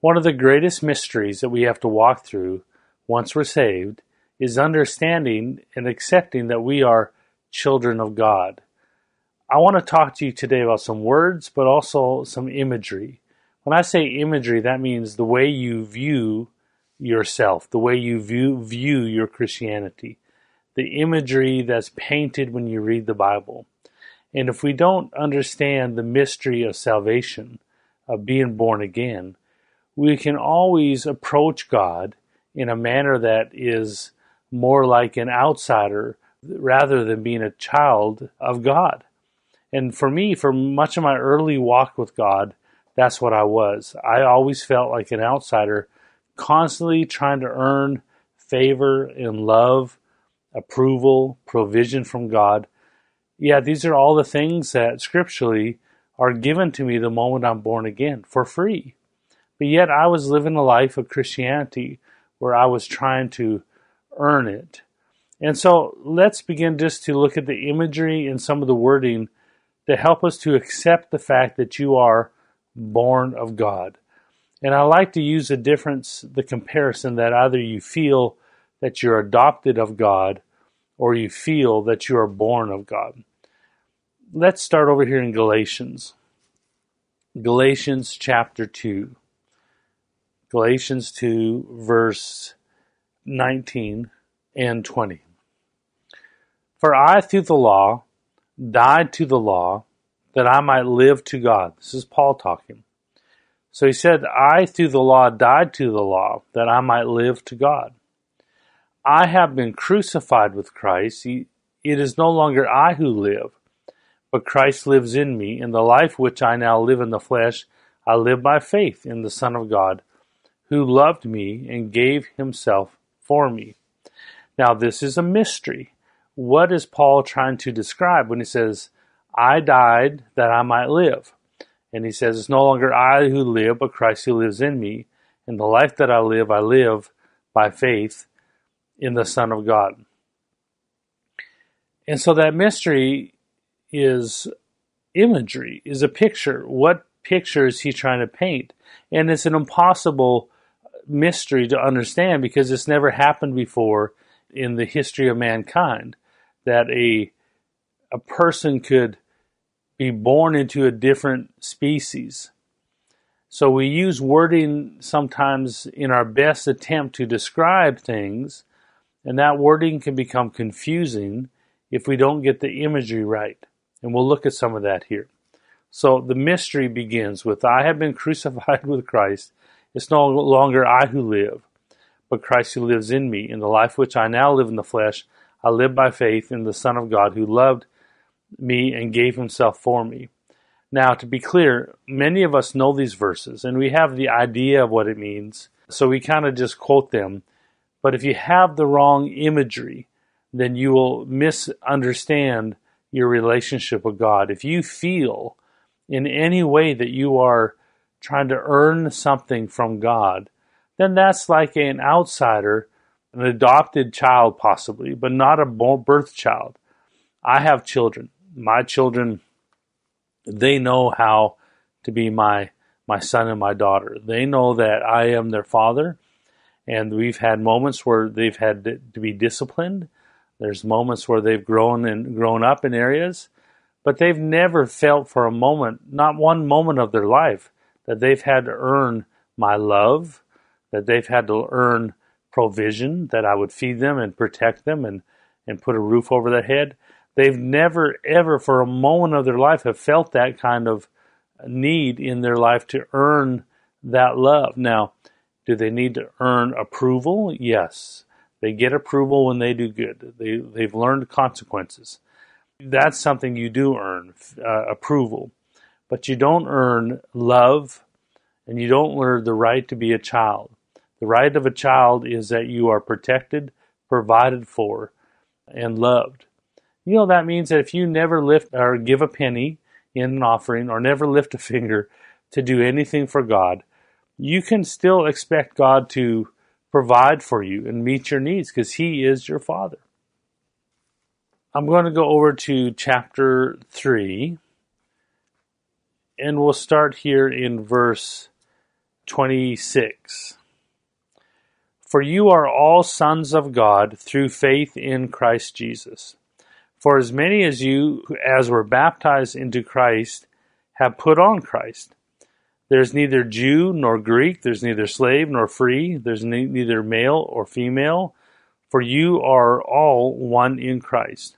One of the greatest mysteries that we have to walk through once we're saved is understanding and accepting that we are children of God. I want to talk to you today about some words, but also some imagery. When I say imagery, that means the way you view yourself, the way you view, view your Christianity, the imagery that's painted when you read the Bible. And if we don't understand the mystery of salvation, of being born again, we can always approach God in a manner that is more like an outsider rather than being a child of God. And for me, for much of my early walk with God, that's what I was. I always felt like an outsider, constantly trying to earn favor and love, approval, provision from God. Yeah, these are all the things that scripturally are given to me the moment I'm born again for free. But yet I was living a life of Christianity where I was trying to earn it. And so let's begin just to look at the imagery and some of the wording to help us to accept the fact that you are born of God. And I like to use the difference, the comparison that either you feel that you're adopted of God or you feel that you are born of God. Let's start over here in Galatians. Galatians chapter 2. Galatians 2, verse 19 and 20. For I, through the law, died to the law that I might live to God. This is Paul talking. So he said, I through the law died to the law that I might live to God. I have been crucified with Christ. It is no longer I who live, but Christ lives in me. In the life which I now live in the flesh, I live by faith in the Son of God, who loved me and gave himself for me. Now, this is a mystery. What is Paul trying to describe when he says, I died that I might live. And he says, It's no longer I who live, but Christ who lives in me. And the life that I live, I live by faith in the Son of God. And so that mystery is imagery, is a picture. What picture is he trying to paint? And it's an impossible mystery to understand because it's never happened before in the history of mankind that a a person could be born into a different species. So we use wording sometimes in our best attempt to describe things, and that wording can become confusing if we don't get the imagery right. And we'll look at some of that here. So the mystery begins with I have been crucified with Christ. It's no longer I who live, but Christ who lives in me. In the life which I now live in the flesh, I live by faith in the Son of God who loved me and gave himself for me. Now, to be clear, many of us know these verses and we have the idea of what it means, so we kind of just quote them. But if you have the wrong imagery, then you will misunderstand your relationship with God. If you feel in any way that you are trying to earn something from God, then that's like an outsider, an adopted child possibly, but not a birth child. I have children my children, they know how to be my my son and my daughter. They know that I am their father, and we've had moments where they've had to be disciplined. There's moments where they've grown and grown up in areas, but they've never felt for a moment, not one moment of their life, that they've had to earn my love, that they've had to earn provision, that I would feed them and protect them and, and put a roof over their head. They've never, ever, for a moment of their life, have felt that kind of need in their life to earn that love. Now, do they need to earn approval? Yes. They get approval when they do good. They, they've learned consequences. That's something you do earn uh, approval. But you don't earn love and you don't learn the right to be a child. The right of a child is that you are protected, provided for, and loved. You know, that means that if you never lift or give a penny in an offering or never lift a finger to do anything for God, you can still expect God to provide for you and meet your needs because He is your Father. I'm going to go over to chapter 3 and we'll start here in verse 26. For you are all sons of God through faith in Christ Jesus. For as many as you as were baptized into Christ have put on Christ. There's neither Jew nor Greek, there's neither slave nor free, there's ne- neither male or female, for you are all one in Christ.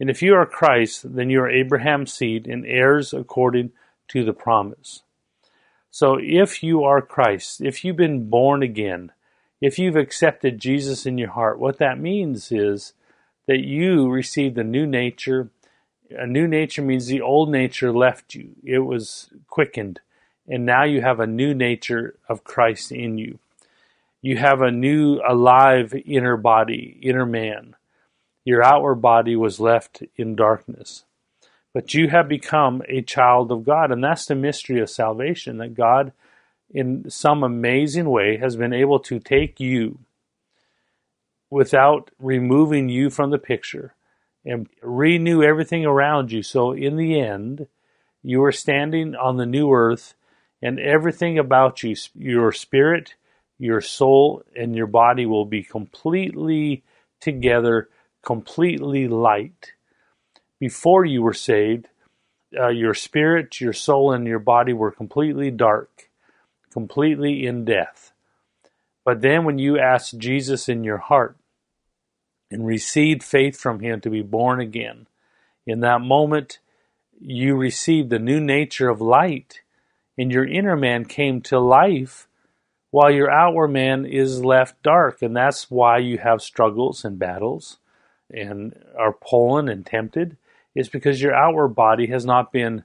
And if you are Christ, then you are Abraham's seed and heirs according to the promise. So if you are Christ, if you've been born again, if you've accepted Jesus in your heart, what that means is that you received a new nature. A new nature means the old nature left you, it was quickened, and now you have a new nature of Christ in you. You have a new, alive inner body, inner man. Your outward body was left in darkness. But you have become a child of God, and that's the mystery of salvation that God in some amazing way, has been able to take you without removing you from the picture and renew everything around you. So, in the end, you are standing on the new earth, and everything about you, your spirit, your soul, and your body will be completely together, completely light. Before you were saved, uh, your spirit, your soul, and your body were completely dark completely in death. But then when you ask Jesus in your heart and receive faith from Him to be born again, in that moment you receive the new nature of light, and your inner man came to life while your outward man is left dark. And that's why you have struggles and battles and are pulling and tempted, is because your outward body has not been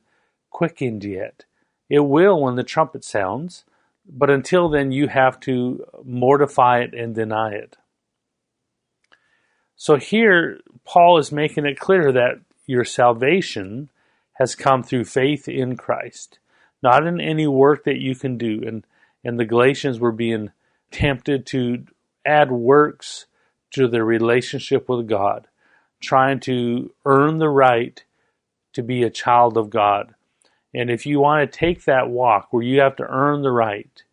quickened yet. It will when the trumpet sounds, but until then, you have to mortify it and deny it. So here, Paul is making it clear that your salvation has come through faith in Christ, not in any work that you can do. And, and the Galatians were being tempted to add works to their relationship with God, trying to earn the right to be a child of God. And if you want to take that walk where you have to earn the right,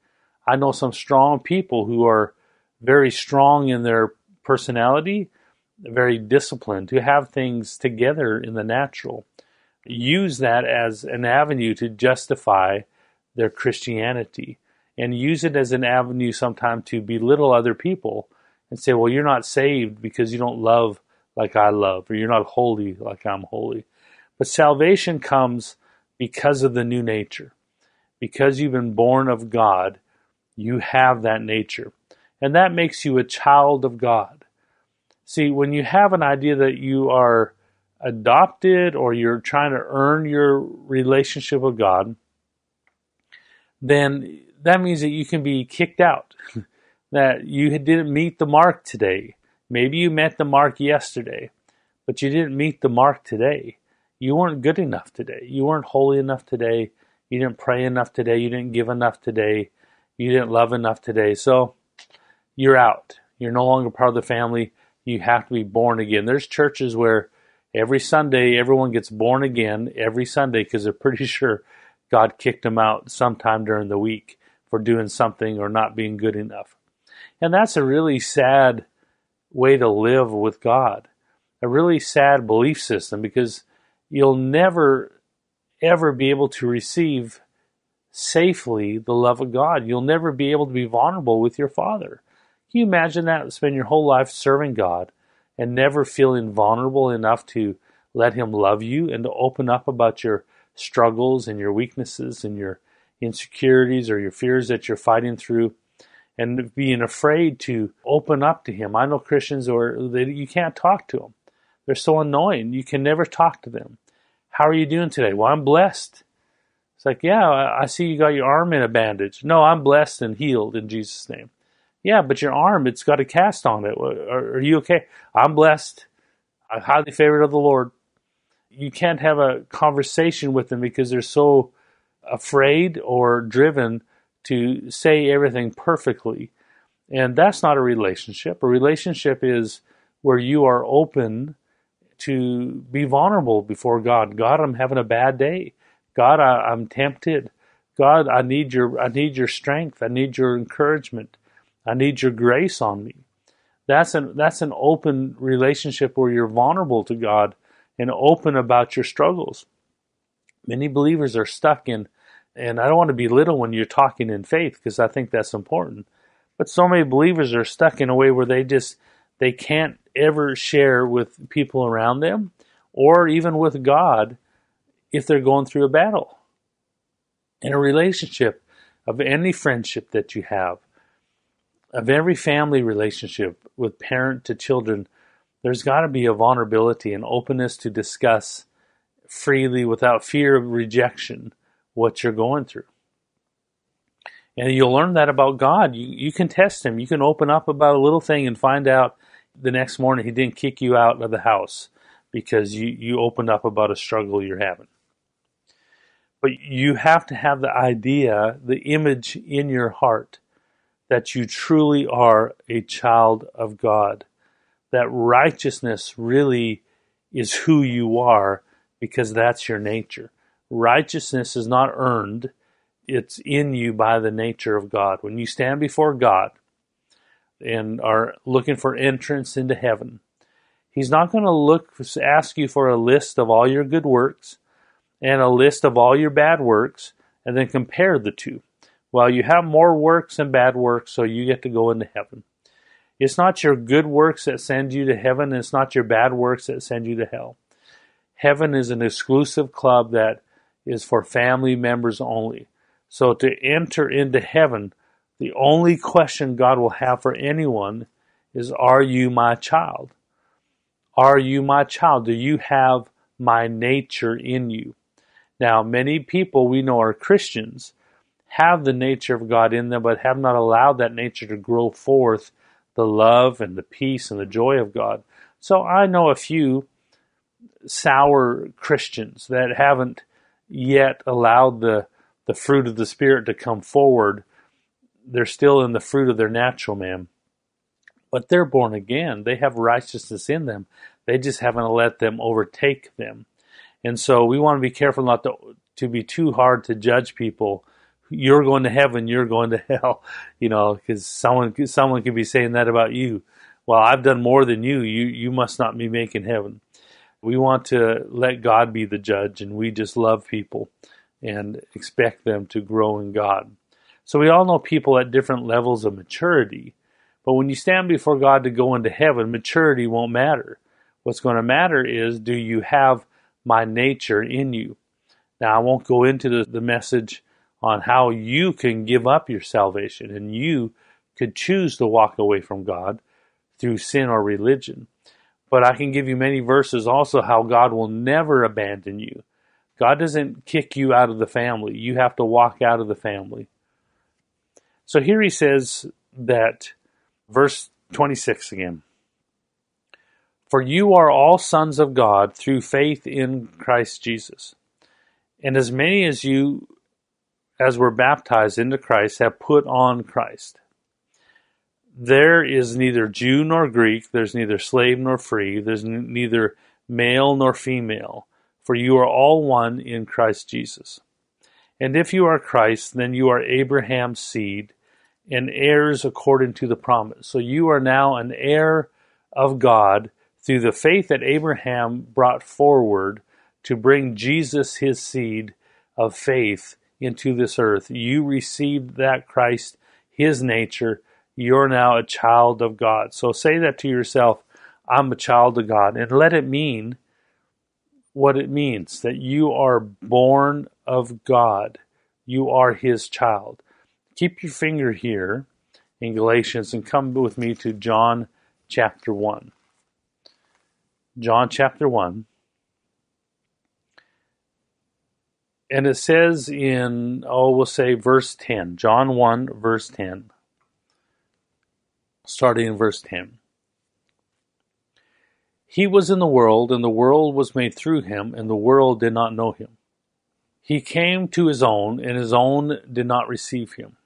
I know some strong people who are very strong in their personality, very disciplined, who have things together in the natural, use that as an avenue to justify their Christianity and use it as an avenue sometimes to belittle other people and say, well, you're not saved because you don't love like I love, or you're not holy like I'm holy. But salvation comes because of the new nature. Because you've been born of God, you have that nature. And that makes you a child of God. See, when you have an idea that you are adopted or you're trying to earn your relationship with God, then that means that you can be kicked out. that you didn't meet the mark today. Maybe you met the mark yesterday, but you didn't meet the mark today. You weren't good enough today. You weren't holy enough today. You didn't pray enough today. You didn't give enough today. You didn't love enough today. So you're out. You're no longer part of the family. You have to be born again. There's churches where every Sunday everyone gets born again every Sunday because they're pretty sure God kicked them out sometime during the week for doing something or not being good enough. And that's a really sad way to live with God. A really sad belief system because you'll never ever be able to receive safely the love of God. You'll never be able to be vulnerable with your Father. Can you imagine that? Spend your whole life serving God and never feeling vulnerable enough to let Him love you and to open up about your struggles and your weaknesses and your insecurities or your fears that you're fighting through and being afraid to open up to Him. I know Christians or you can't talk to them. They're so annoying. You can never talk to them. How are you doing today? Well, I'm blessed. It's like, yeah, I see you got your arm in a bandage. No, I'm blessed and healed in Jesus' name. Yeah, but your arm, it's got a cast on it. Are, are you okay? I'm blessed. I'm highly favored of the Lord. You can't have a conversation with them because they're so afraid or driven to say everything perfectly. And that's not a relationship. A relationship is where you are open to be vulnerable before God. God, I'm having a bad day. God, I, am tempted. God, I need your I need your strength. I need your encouragement. I need your grace on me. That's an that's an open relationship where you're vulnerable to God and open about your struggles. Many believers are stuck in and I don't want to belittle when you're talking in faith because I think that's important. But so many believers are stuck in a way where they just they can't ever share with people around them or even with God if they're going through a battle. In a relationship of any friendship that you have, of every family relationship with parent to children, there's got to be a vulnerability and openness to discuss freely without fear of rejection what you're going through. And you'll learn that about God. You, you can test Him. You can open up about a little thing and find out the next morning He didn't kick you out of the house because you, you opened up about a struggle you're having. But you have to have the idea, the image in your heart that you truly are a child of God. That righteousness really is who you are because that's your nature. Righteousness is not earned, it's in you by the nature of God. When you stand before God and are looking for entrance into heaven, He's not going to look ask you for a list of all your good works and a list of all your bad works and then compare the two. Well, you have more works and bad works, so you get to go into heaven. It's not your good works that send you to heaven, it's not your bad works that send you to hell. Heaven is an exclusive club that is for family members only. So to enter into heaven, the only question God will have for anyone is Are you my child? Are you my child? Do you have my nature in you? Now, many people we know are Christians have the nature of God in them, but have not allowed that nature to grow forth the love and the peace and the joy of God. So I know a few sour Christians that haven't yet allowed the the fruit of the spirit to come forward. They're still in the fruit of their natural man. But they're born again. They have righteousness in them. They just haven't let them overtake them. And so we want to be careful not to to be too hard to judge people. You're going to heaven, you're going to hell, you know, because someone someone could be saying that about you. Well, I've done more than you. You you must not be making heaven. We want to let God be the judge, and we just love people and expect them to grow in God. So we all know people at different levels of maturity. But when you stand before God to go into heaven, maturity won't matter. What's going to matter is do you have my nature in you? Now, I won't go into the, the message on how you can give up your salvation and you could choose to walk away from God through sin or religion. But I can give you many verses also how God will never abandon you. God doesn't kick you out of the family. You have to walk out of the family. So here he says that, verse 26 again. For you are all sons of God through faith in Christ Jesus. And as many as you as were baptized into Christ have put on Christ. There is neither Jew nor Greek, there's neither slave nor free, there's n- neither male nor female, for you are all one in Christ Jesus. And if you are Christ, then you are Abraham's seed and heirs according to the promise. So you are now an heir of God through the faith that Abraham brought forward to bring Jesus, his seed of faith, into this earth. You received that Christ, his nature. You're now a child of God. So say that to yourself I'm a child of God. And let it mean what it means that you are born of God. You are his child. Keep your finger here in Galatians and come with me to John chapter 1. John chapter 1. And it says in, oh, we'll say verse 10, John 1, verse 10, starting in verse 10. He was in the world, and the world was made through him, and the world did not know him. He came to his own, and his own did not receive him.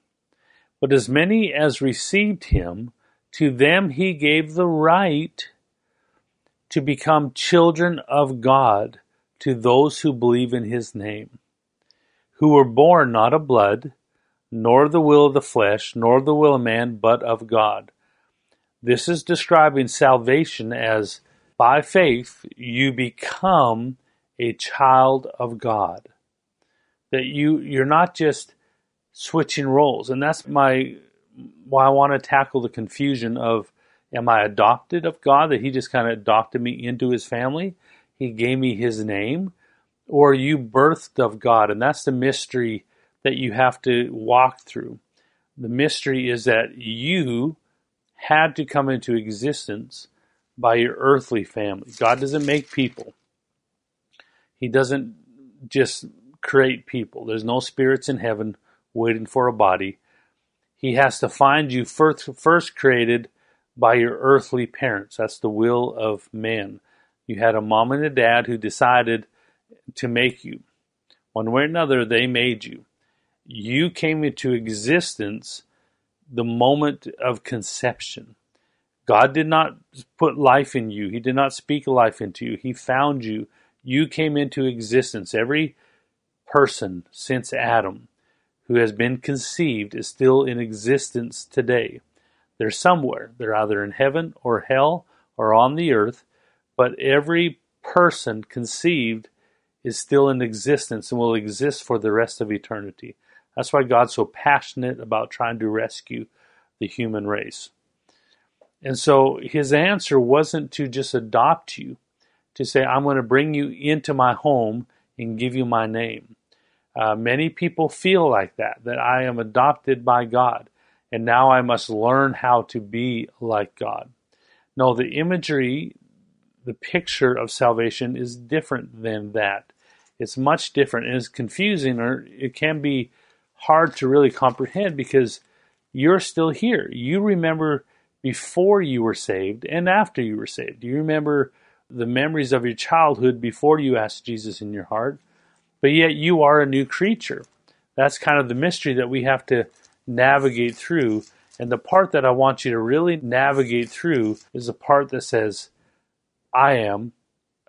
But as many as received him, to them he gave the right to become children of God to those who believe in his name, who were born not of blood, nor the will of the flesh, nor the will of man, but of God. This is describing salvation as by faith you become a child of God. That you you're not just switching roles. And that's my why I want to tackle the confusion of am I adopted of God that he just kind of adopted me into his family? He gave me his name or you birthed of God and that's the mystery that you have to walk through. The mystery is that you had to come into existence by your earthly family. God doesn't make people. He doesn't just create people. There's no spirits in heaven waiting for a body. He has to find you first, first created by your earthly parents. That's the will of man. You had a mom and a dad who decided to make you. One way or another, they made you. You came into existence the moment of conception. God did not put life in you. He did not speak life into you. He found you. You came into existence. Every person since Adam who has been conceived is still in existence today. They're somewhere. They're either in heaven or hell or on the earth, but every person conceived is still in existence and will exist for the rest of eternity. That's why God's so passionate about trying to rescue the human race. And so his answer wasn't to just adopt you, to say, I'm going to bring you into my home and give you my name. Uh, many people feel like that, that I am adopted by God, and now I must learn how to be like God. No, the imagery, the picture of salvation is different than that. It's much different and it's confusing, or it can be hard to really comprehend because you're still here. You remember before you were saved and after you were saved. You remember the memories of your childhood before you asked Jesus in your heart? But yet you are a new creature. That's kind of the mystery that we have to navigate through. And the part that I want you to really navigate through is the part that says, I am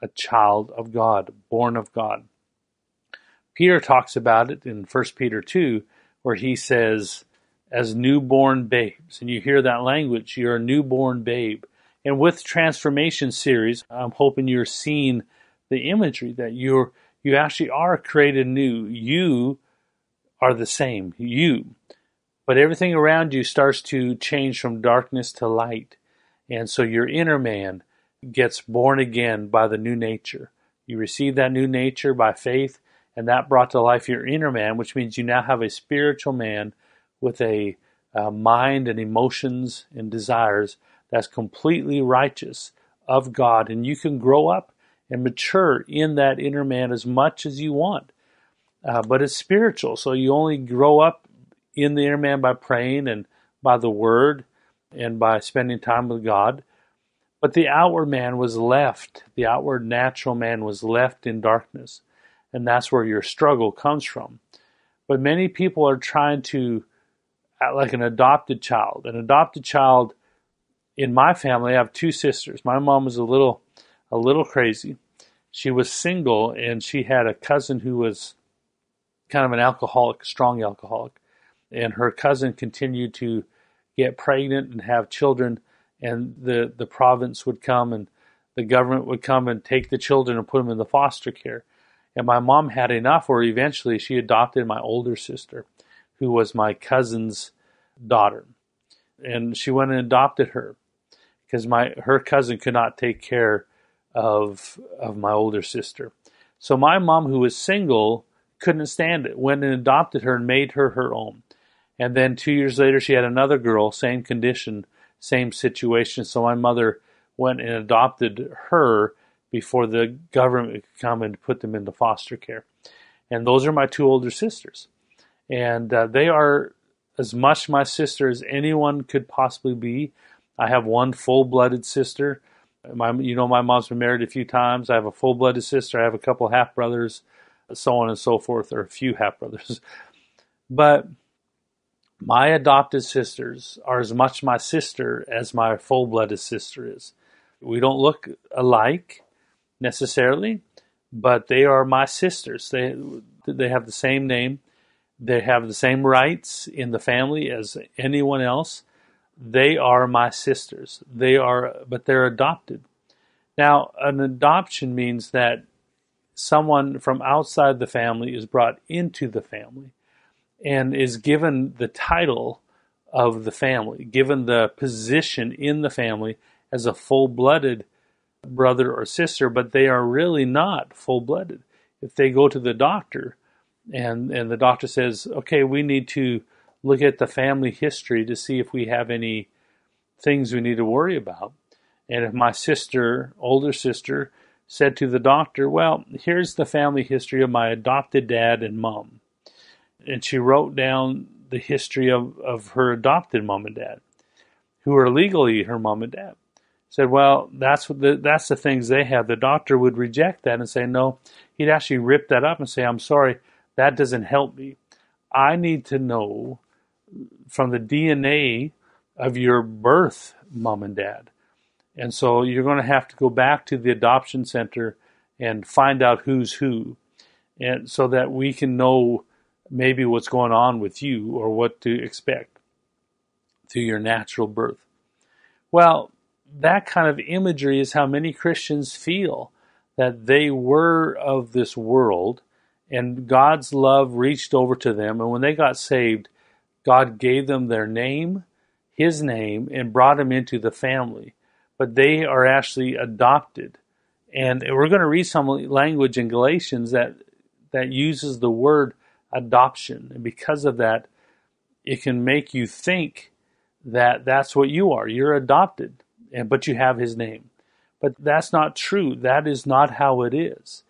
a child of God, born of God. Peter talks about it in 1 Peter 2, where he says, as newborn babes. And you hear that language, you're a newborn babe. And with Transformation series, I'm hoping you're seeing the imagery that you're you actually are created new. You are the same, you. But everything around you starts to change from darkness to light. And so your inner man gets born again by the new nature. You receive that new nature by faith, and that brought to life your inner man, which means you now have a spiritual man with a, a mind and emotions and desires that's completely righteous of God. And you can grow up and mature in that inner man as much as you want. Uh, but it's spiritual. So you only grow up in the inner man by praying and by the word and by spending time with God. But the outward man was left, the outward natural man was left in darkness. And that's where your struggle comes from. But many people are trying to like an adopted child. An adopted child in my family, I have two sisters. My mom was a little a little crazy. She was single and she had a cousin who was kind of an alcoholic, strong alcoholic. And her cousin continued to get pregnant and have children and the, the province would come and the government would come and take the children and put them in the foster care. And my mom had enough where eventually she adopted my older sister who was my cousin's daughter. And she went and adopted her because my her cousin could not take care of of my older sister. So my mom, who was single, couldn't stand it. Went and adopted her and made her her own. And then two years later, she had another girl, same condition, same situation. So my mother went and adopted her before the government could come and put them into foster care. And those are my two older sisters and uh, they are as much my sister as anyone could possibly be. I have one full-blooded sister. My, you know, my mom's been married a few times. I have a full-blooded sister. I have a couple half brothers, so on and so forth, or a few half brothers. But my adopted sisters are as much my sister as my full-blooded sister is. We don't look alike necessarily, but they are my sisters. They They have the same name. They have the same rights in the family as anyone else. They are my sisters. They are, but they're adopted. Now, an adoption means that someone from outside the family is brought into the family and is given the title of the family, given the position in the family as a full blooded brother or sister, but they are really not full blooded. If they go to the doctor and, and the doctor says, okay, we need to look at the family history to see if we have any things we need to worry about. And if my sister, older sister, said to the doctor, Well, here's the family history of my adopted dad and mom. And she wrote down the history of, of her adopted mom and dad, who are legally her mom and dad. Said, Well, that's the, that's the things they have. The doctor would reject that and say, No, he'd actually rip that up and say, I'm sorry, that doesn't help me. I need to know from the DNA of your birth, mom and dad. And so you're going to have to go back to the adoption center and find out who's who. And so that we can know maybe what's going on with you or what to expect through your natural birth. Well, that kind of imagery is how many Christians feel that they were of this world and God's love reached over to them. And when they got saved, God gave them their name, His name, and brought them into the family but they are actually adopted. And we're going to read some language in Galatians that that uses the word adoption, and because of that, it can make you think that that's what you are. You're adopted, but you have His name. But that's not true. That is not how it is.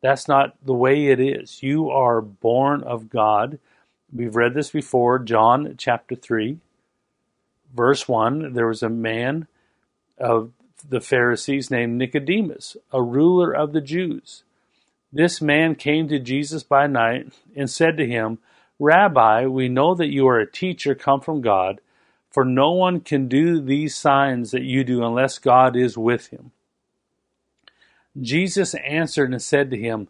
That's not the way it is. You are born of God. We've read this before, John chapter 3, verse 1. There was a man of the Pharisees named Nicodemus, a ruler of the Jews. This man came to Jesus by night and said to him, Rabbi, we know that you are a teacher come from God, for no one can do these signs that you do unless God is with him. Jesus answered and said to him,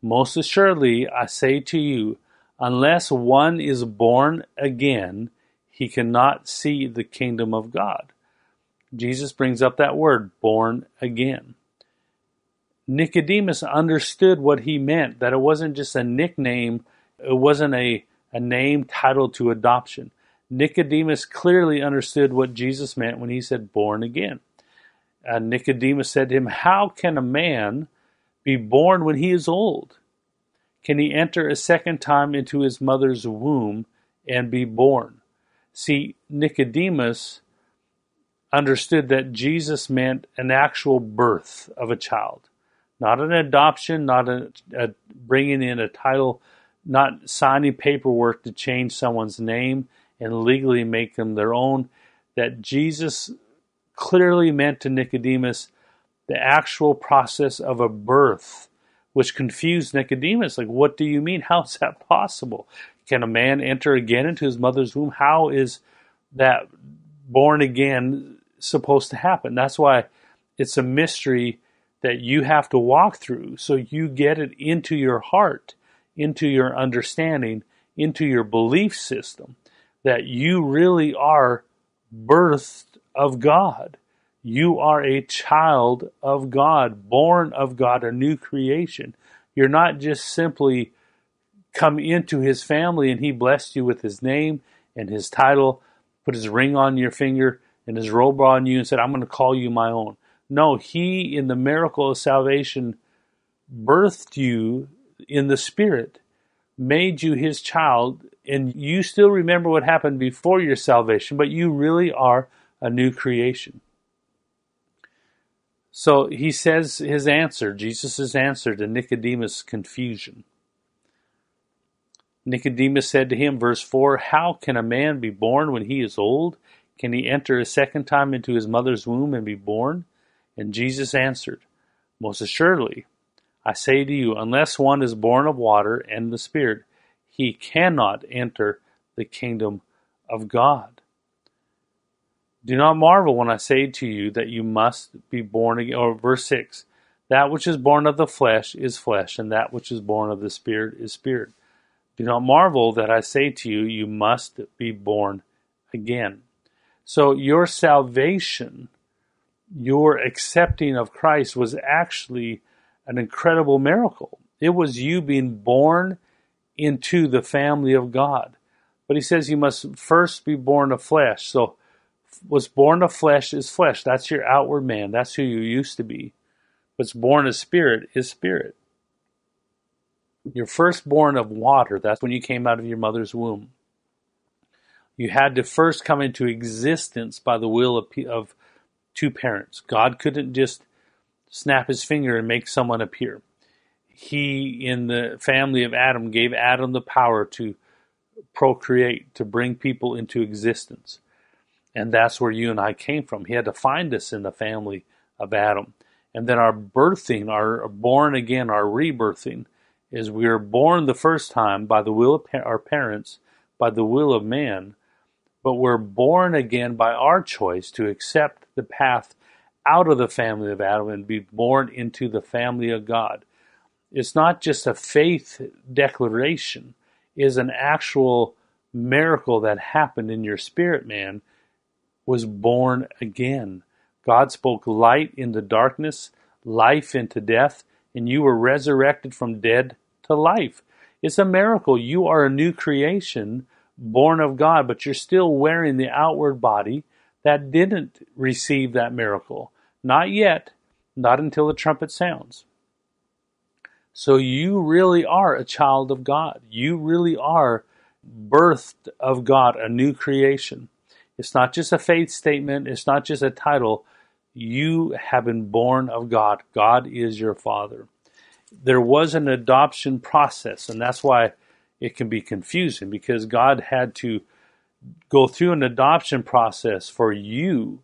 Most assuredly, I say to you, unless one is born again, he cannot see the kingdom of God. Jesus brings up that word, born again. Nicodemus understood what he meant, that it wasn't just a nickname, it wasn't a, a name titled to adoption. Nicodemus clearly understood what Jesus meant when he said born again. Uh, Nicodemus said to him, How can a man be born when he is old? Can he enter a second time into his mother's womb and be born? See, Nicodemus understood that Jesus meant an actual birth of a child, not an adoption, not a, a bringing in a title, not signing paperwork to change someone's name and legally make them their own. That Jesus clearly meant to Nicodemus the actual process of a birth, which confused Nicodemus. Like, what do you mean? How is that possible? Can a man enter again into his mother's womb? How is that born again supposed to happen. That's why it's a mystery that you have to walk through so you get it into your heart, into your understanding, into your belief system that you really are birthed of God. You are a child of God, born of God, a new creation. You're not just simply come into his family and he blessed you with his name and his title, put his ring on your finger, and his robe on you and said, I'm going to call you my own. No, he, in the miracle of salvation, birthed you in the Spirit, made you his child, and you still remember what happened before your salvation, but you really are a new creation. So he says his answer, Jesus' answer to Nicodemus' confusion. Nicodemus said to him, verse 4 How can a man be born when he is old? Can he enter a second time into his mother's womb and be born? And Jesus answered, Most assuredly, I say to you, unless one is born of water and the Spirit, he cannot enter the kingdom of God. Do not marvel when I say to you that you must be born again. Or verse 6 That which is born of the flesh is flesh, and that which is born of the Spirit is spirit. Do not marvel that I say to you, you must be born again. So your salvation, your accepting of Christ was actually an incredible miracle. It was you being born into the family of God. But he says you must first be born of flesh. So what's born of flesh is flesh. That's your outward man. That's who you used to be. What's born of spirit is spirit. You're first born of water. That's when you came out of your mother's womb. You had to first come into existence by the will of, of two parents. God couldn't just snap his finger and make someone appear. He, in the family of Adam, gave Adam the power to procreate, to bring people into existence. And that's where you and I came from. He had to find us in the family of Adam. And then our birthing, our born again, our rebirthing, is we are born the first time by the will of our parents, by the will of man, but we're born again by our choice to accept the path out of the family of Adam and be born into the family of God. It's not just a faith declaration, is an actual miracle that happened in your spirit man was born again. God spoke light into darkness, life into death, and you were resurrected from dead to life. It's a miracle. You are a new creation born of God, but you're still wearing the outward body that didn't receive that miracle. Not yet, not until the trumpet sounds. So you really are a child of God. You really are birthed of God, a new creation. It's not just a faith statement, it's not just a title. You have been born of God. God is your Father. There was an adoption process, and that's why it can be confusing because God had to go through an adoption process for you.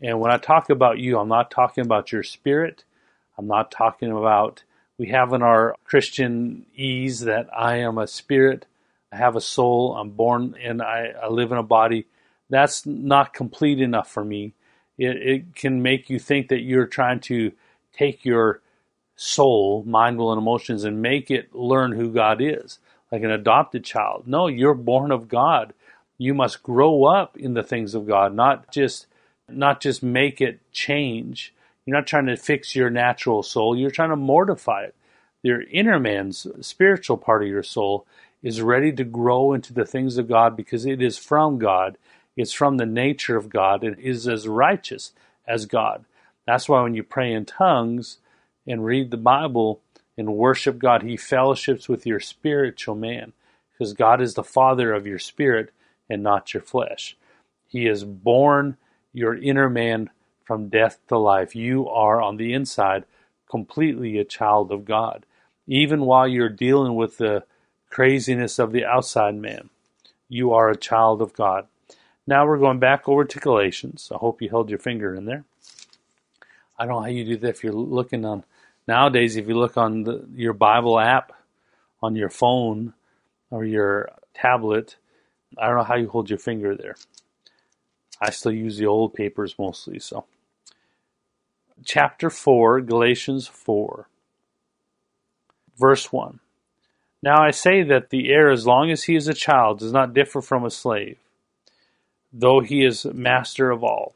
And when I talk about you, I'm not talking about your spirit. I'm not talking about, we have in our Christian ease that I am a spirit, I have a soul, I'm born and I, I live in a body. That's not complete enough for me. It, it can make you think that you're trying to take your soul, mind, will, and emotions and make it learn who God is like an adopted child. No, you're born of God. You must grow up in the things of God, not just not just make it change. You're not trying to fix your natural soul. You're trying to mortify it. Your inner man's spiritual part of your soul is ready to grow into the things of God because it is from God. It's from the nature of God. It is as righteous as God. That's why when you pray in tongues and read the Bible, and worship God, He fellowships with your spiritual man because God is the Father of your spirit and not your flesh. He has born your inner man from death to life. You are on the inside completely a child of God, even while you're dealing with the craziness of the outside man. You are a child of God. Now we're going back over to Galatians. I hope you held your finger in there. I don't know how you do that if you're looking on nowadays, if you look on the, your Bible app on your phone or your tablet, I don't know how you hold your finger there. I still use the old papers mostly. So, chapter 4, Galatians 4, verse 1. Now I say that the heir, as long as he is a child, does not differ from a slave, though he is master of all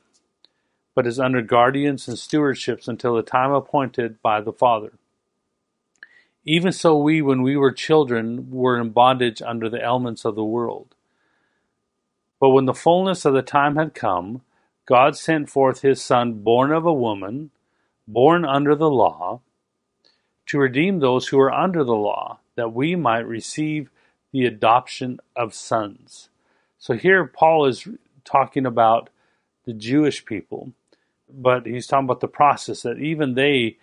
but is under guardians and stewardships until the time appointed by the Father. Even so, we, when we were children, were in bondage under the elements of the world. But when the fullness of the time had come, God sent forth his Son, born of a woman, born under the law, to redeem those who are under the law, that we might receive the adoption of sons. So here Paul is talking about the Jewish people but he's talking about the process that even they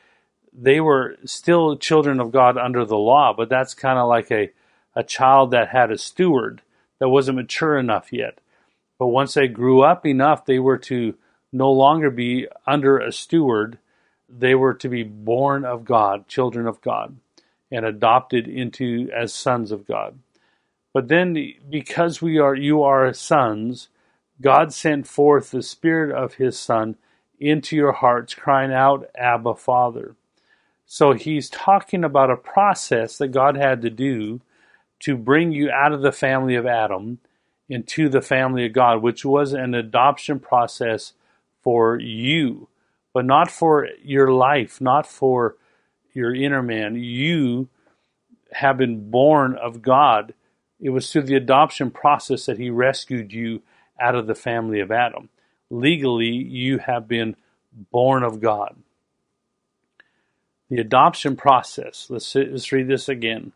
they were still children of God under the law, but that's kind of like a a child that had a steward that wasn't mature enough yet. But once they grew up enough, they were to no longer be under a steward. They were to be born of God, children of God, and adopted into as sons of God. But then because we are you are sons, God sent forth the spirit of his son into your hearts, crying out, Abba, Father. So he's talking about a process that God had to do to bring you out of the family of Adam into the family of God, which was an adoption process for you, but not for your life, not for your inner man. You have been born of God. It was through the adoption process that He rescued you out of the family of Adam. Legally, you have been born of God. The adoption process. Let's, let's read this again.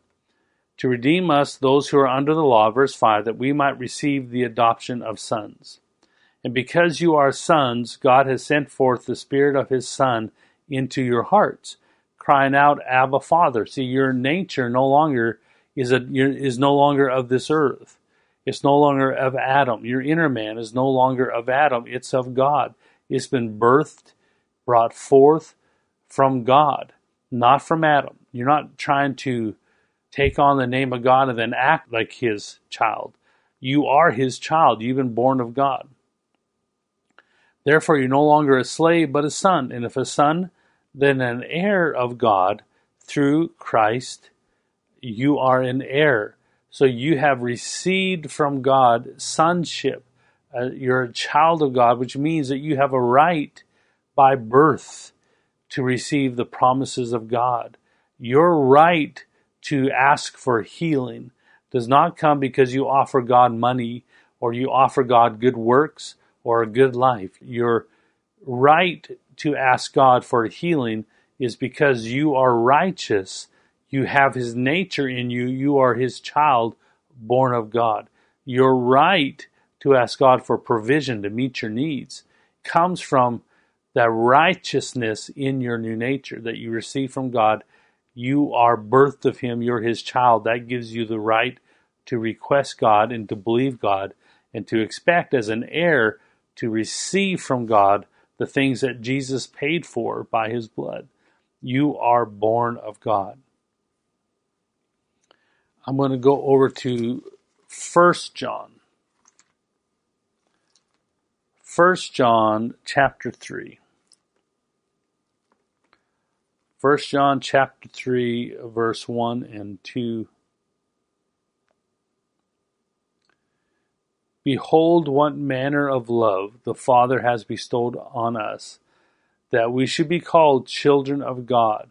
To redeem us, those who are under the law, verse 5, that we might receive the adoption of sons. And because you are sons, God has sent forth the Spirit of His Son into your hearts crying out, Abba, Father. See, your nature no longer is a is no longer of this earth. It's no longer of Adam. Your inner man is no longer of Adam. It's of God. It's been birthed, brought forth from God, not from Adam. You're not trying to take on the name of God and then act like His child. You are His child. You've been born of God. Therefore, you're no longer a slave, but a son. And if a son, then an heir of God through Christ. You are an heir. So you have received from God sonship. Uh, you're a child of God, which means that you have a right by birth to receive the promises of God. Your right to ask for healing does not come because you offer God money or you offer God good works or a good life. Your right to ask God for healing is because you are righteous. You have His nature in you. You are His child, born of God. Your right to ask God for provision to meet your needs comes from that righteousness in your new nature that you receive from God. You are birthed of Him. You're His child. That gives you the right to request God and to believe God and to expect as an heir to receive from God the things that Jesus paid for by his blood. You are born of God. I'm going to go over to 1 John. 1 John chapter 3. 1 John chapter 3 verse 1 and 2 Behold, what manner of love the Father has bestowed on us, that we should be called children of God.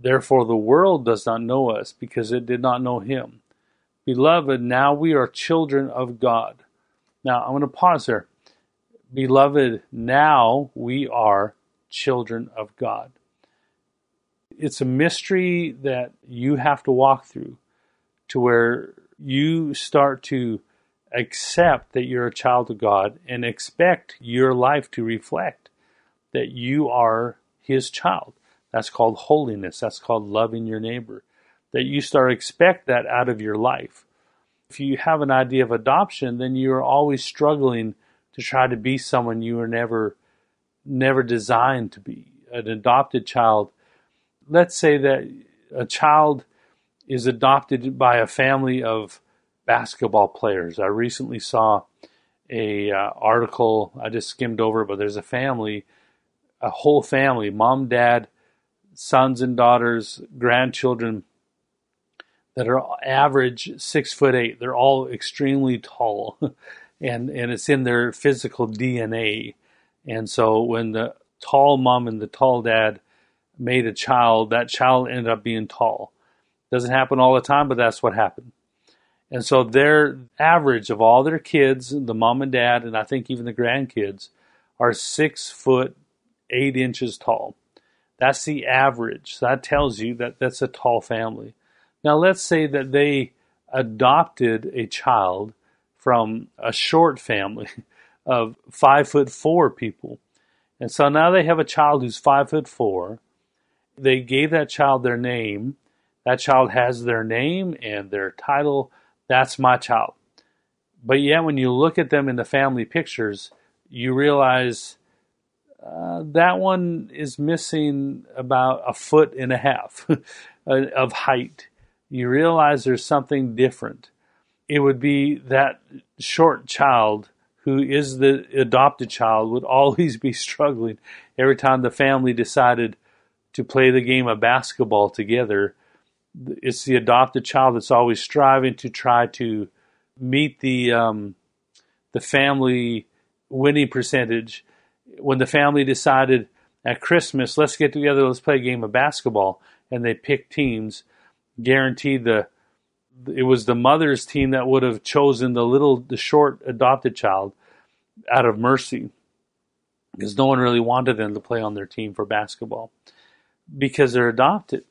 Therefore, the world does not know us, because it did not know Him. Beloved, now we are children of God. Now, I'm going to pause there. Beloved, now we are children of God. It's a mystery that you have to walk through to where you start to accept that you're a child of God and expect your life to reflect that you are His child. That's called holiness. That's called loving your neighbor. That you start expect that out of your life. If you have an idea of adoption, then you're always struggling to try to be someone you were never never designed to be. An adopted child. Let's say that a child is adopted by a family of basketball players. I recently saw a uh, article. I just skimmed over, but there's a family, a whole family, mom, dad, sons and daughters, grandchildren that are average six foot eight. They're all extremely tall, and and it's in their physical DNA. And so when the tall mom and the tall dad made a child, that child ended up being tall. Doesn't happen all the time, but that's what happened. And so their average of all their kids, the mom and dad, and I think even the grandkids, are six foot eight inches tall. That's the average. So that tells you that that's a tall family. Now let's say that they adopted a child from a short family of five foot four people. And so now they have a child who's five foot four. They gave that child their name. That child has their name and their title that's my child. But yet, when you look at them in the family pictures, you realize uh, that one is missing about a foot and a half of height. You realize there's something different. It would be that short child who is the adopted child would always be struggling every time the family decided to play the game of basketball together. It's the adopted child that's always striving to try to meet the um, the family winning percentage. When the family decided at Christmas, let's get together, let's play a game of basketball, and they picked teams, guaranteed the it was the mother's team that would have chosen the little the short adopted child out of mercy because no one really wanted them to play on their team for basketball because they're adopted.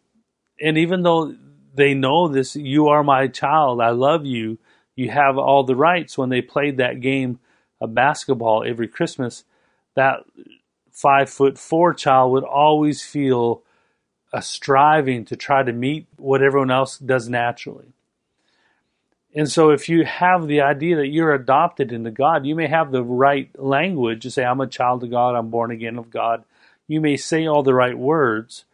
And even though they know this, you are my child, I love you, you have all the rights when they played that game of basketball every Christmas, that five foot four child would always feel a striving to try to meet what everyone else does naturally. And so, if you have the idea that you're adopted into God, you may have the right language to say, I'm a child of God, I'm born again of God. You may say all the right words,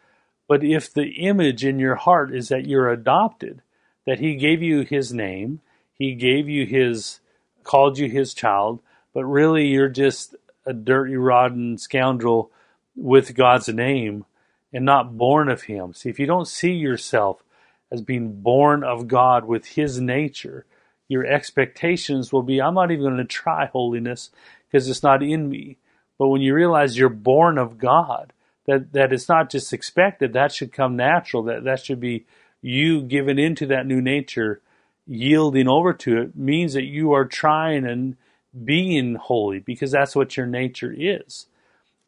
but if the image in your heart is that you're adopted, that He gave you His name, He gave you His, called you His child, but really you're just a dirty, rotten scoundrel with God's name and not born of Him. See, if you don't see yourself as being born of God with His nature, your expectations will be, I'm not even going to try holiness because it's not in me. But when you realize you're born of God, that that it's not just expected that should come natural that that should be you given into that new nature yielding over to it means that you are trying and being holy because that's what your nature is.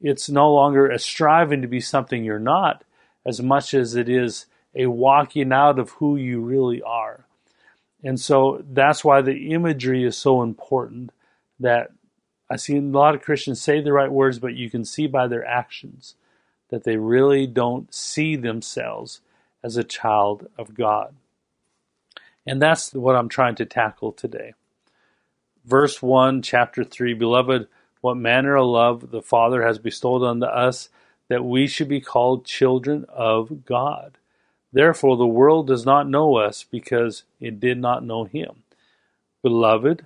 It's no longer a striving to be something you're not as much as it is a walking out of who you really are. And so that's why the imagery is so important that I see a lot of Christians say the right words, but you can see by their actions that they really don't see themselves as a child of God. And that's what I'm trying to tackle today. Verse 1, chapter 3 Beloved, what manner of love the Father has bestowed unto us that we should be called children of God. Therefore, the world does not know us because it did not know Him. Beloved,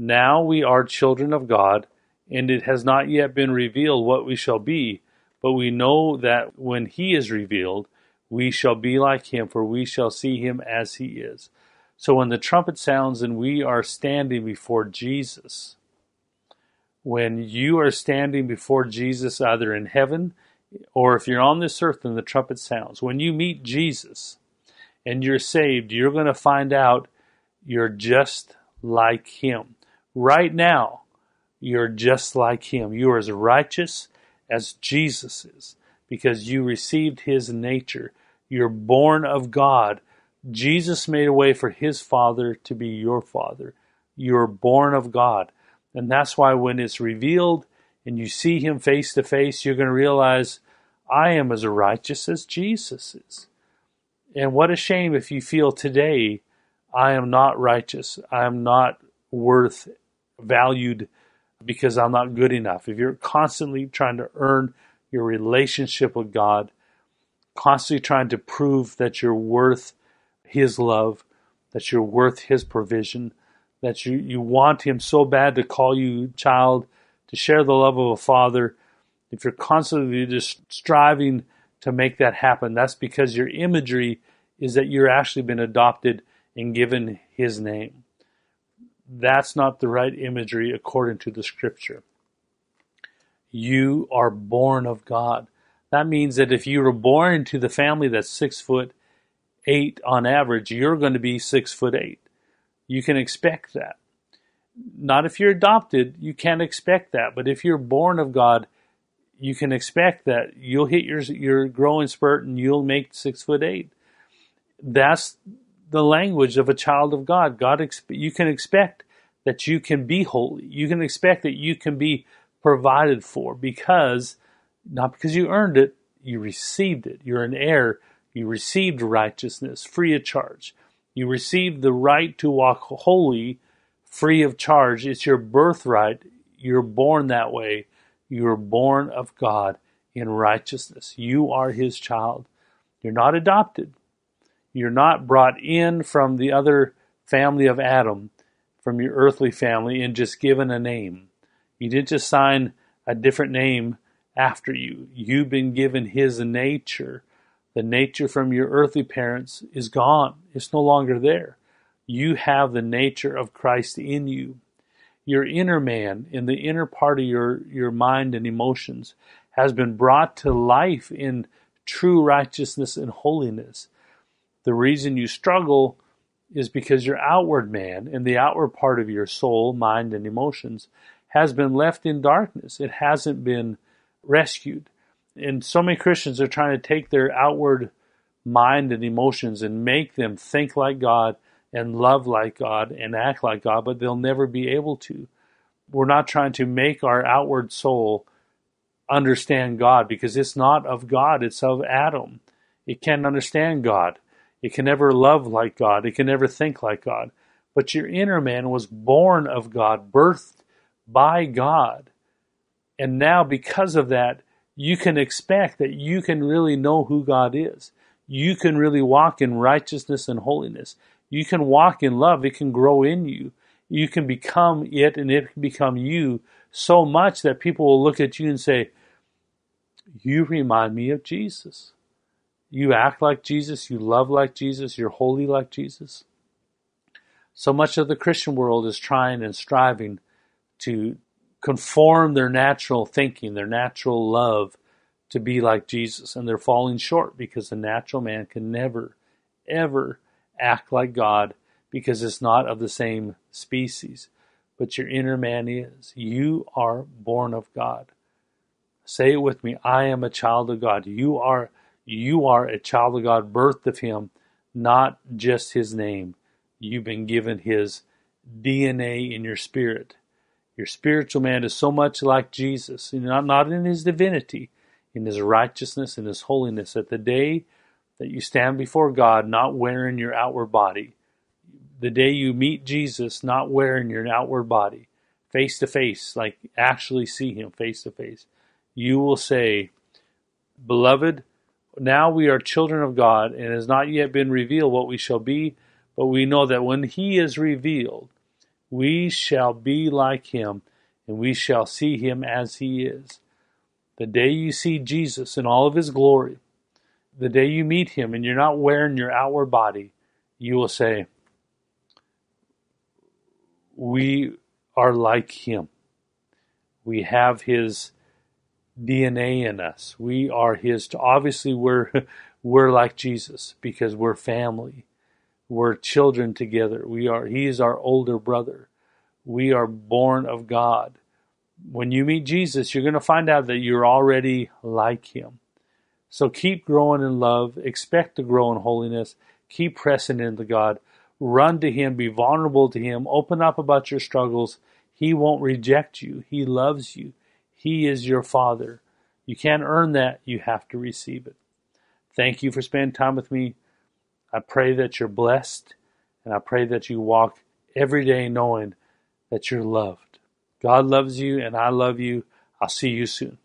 now we are children of God, and it has not yet been revealed what we shall be. But we know that when he is revealed, we shall be like him, for we shall see him as he is. So when the trumpet sounds and we are standing before Jesus, when you are standing before Jesus, either in heaven or if you're on this earth and the trumpet sounds, when you meet Jesus and you're saved, you're going to find out you're just like him. Right now, you're just like him. You are as righteous as Jesus is because you received his nature. You're born of God. Jesus made a way for his Father to be your Father. You're born of God. And that's why when it's revealed and you see him face to face, you're going to realize, I am as righteous as Jesus is. And what a shame if you feel today, I am not righteous. I am not worth, valued because I'm not good enough, if you're constantly trying to earn your relationship with God, constantly trying to prove that you're worth His love, that you're worth His provision, that you, you want Him so bad to call you child, to share the love of a father, if you're constantly just striving to make that happen, that's because your imagery is that you're actually been adopted and given His name. That's not the right imagery according to the scripture. You are born of God. That means that if you were born into the family that's six foot eight on average, you're going to be six foot eight. You can expect that. Not if you're adopted, you can't expect that. But if you're born of God, you can expect that you'll hit your your growing spurt and you'll make six foot eight. That's the language of a child of God. God, you can expect that you can be holy. You can expect that you can be provided for because, not because you earned it, you received it. You're an heir. You received righteousness free of charge. You received the right to walk holy free of charge. It's your birthright. You're born that way. You're born of God in righteousness. You are His child. You're not adopted. You're not brought in from the other family of Adam, from your earthly family, and just given a name. You didn't just sign a different name after you. You've been given His nature. The nature from your earthly parents is gone. It's no longer there. You have the nature of Christ in you. Your inner man, in the inner part of your, your mind and emotions, has been brought to life in true righteousness and holiness. The reason you struggle is because your outward man and the outward part of your soul, mind, and emotions has been left in darkness. It hasn't been rescued. And so many Christians are trying to take their outward mind and emotions and make them think like God and love like God and act like God, but they'll never be able to. We're not trying to make our outward soul understand God because it's not of God, it's of Adam. It can't understand God. It can never love like God. It can never think like God. But your inner man was born of God, birthed by God. And now, because of that, you can expect that you can really know who God is. You can really walk in righteousness and holiness. You can walk in love. It can grow in you. You can become it and it can become you so much that people will look at you and say, You remind me of Jesus. You act like Jesus. You love like Jesus. You're holy like Jesus. So much of the Christian world is trying and striving to conform their natural thinking, their natural love to be like Jesus. And they're falling short because the natural man can never, ever act like God because it's not of the same species. But your inner man is. You are born of God. Say it with me. I am a child of God. You are you are a child of God, birthed of him, not just his name. You've been given his DNA in your spirit. Your spiritual man is so much like Jesus, not, not in his divinity, in his righteousness and his holiness, that the day that you stand before God not wearing your outward body, the day you meet Jesus not wearing your outward body, face to face, like actually see him face to face, you will say, Beloved, now we are children of God, and it has not yet been revealed what we shall be, but we know that when he is revealed, we shall be like him, and we shall see him as he is. The day you see Jesus in all of his glory, the day you meet him and you're not wearing your outward body, you will say, We are like him. We have his DNA in us. We are his. To, Obviously, we're we're like Jesus because we're family. We're children together. We are, he is our older brother. We are born of God. When you meet Jesus, you're going to find out that you're already like him. So keep growing in love. Expect to grow in holiness. Keep pressing into God. Run to him. Be vulnerable to him. Open up about your struggles. He won't reject you. He loves you. He is your father. You can't earn that. You have to receive it. Thank you for spending time with me. I pray that you're blessed, and I pray that you walk every day knowing that you're loved. God loves you, and I love you. I'll see you soon.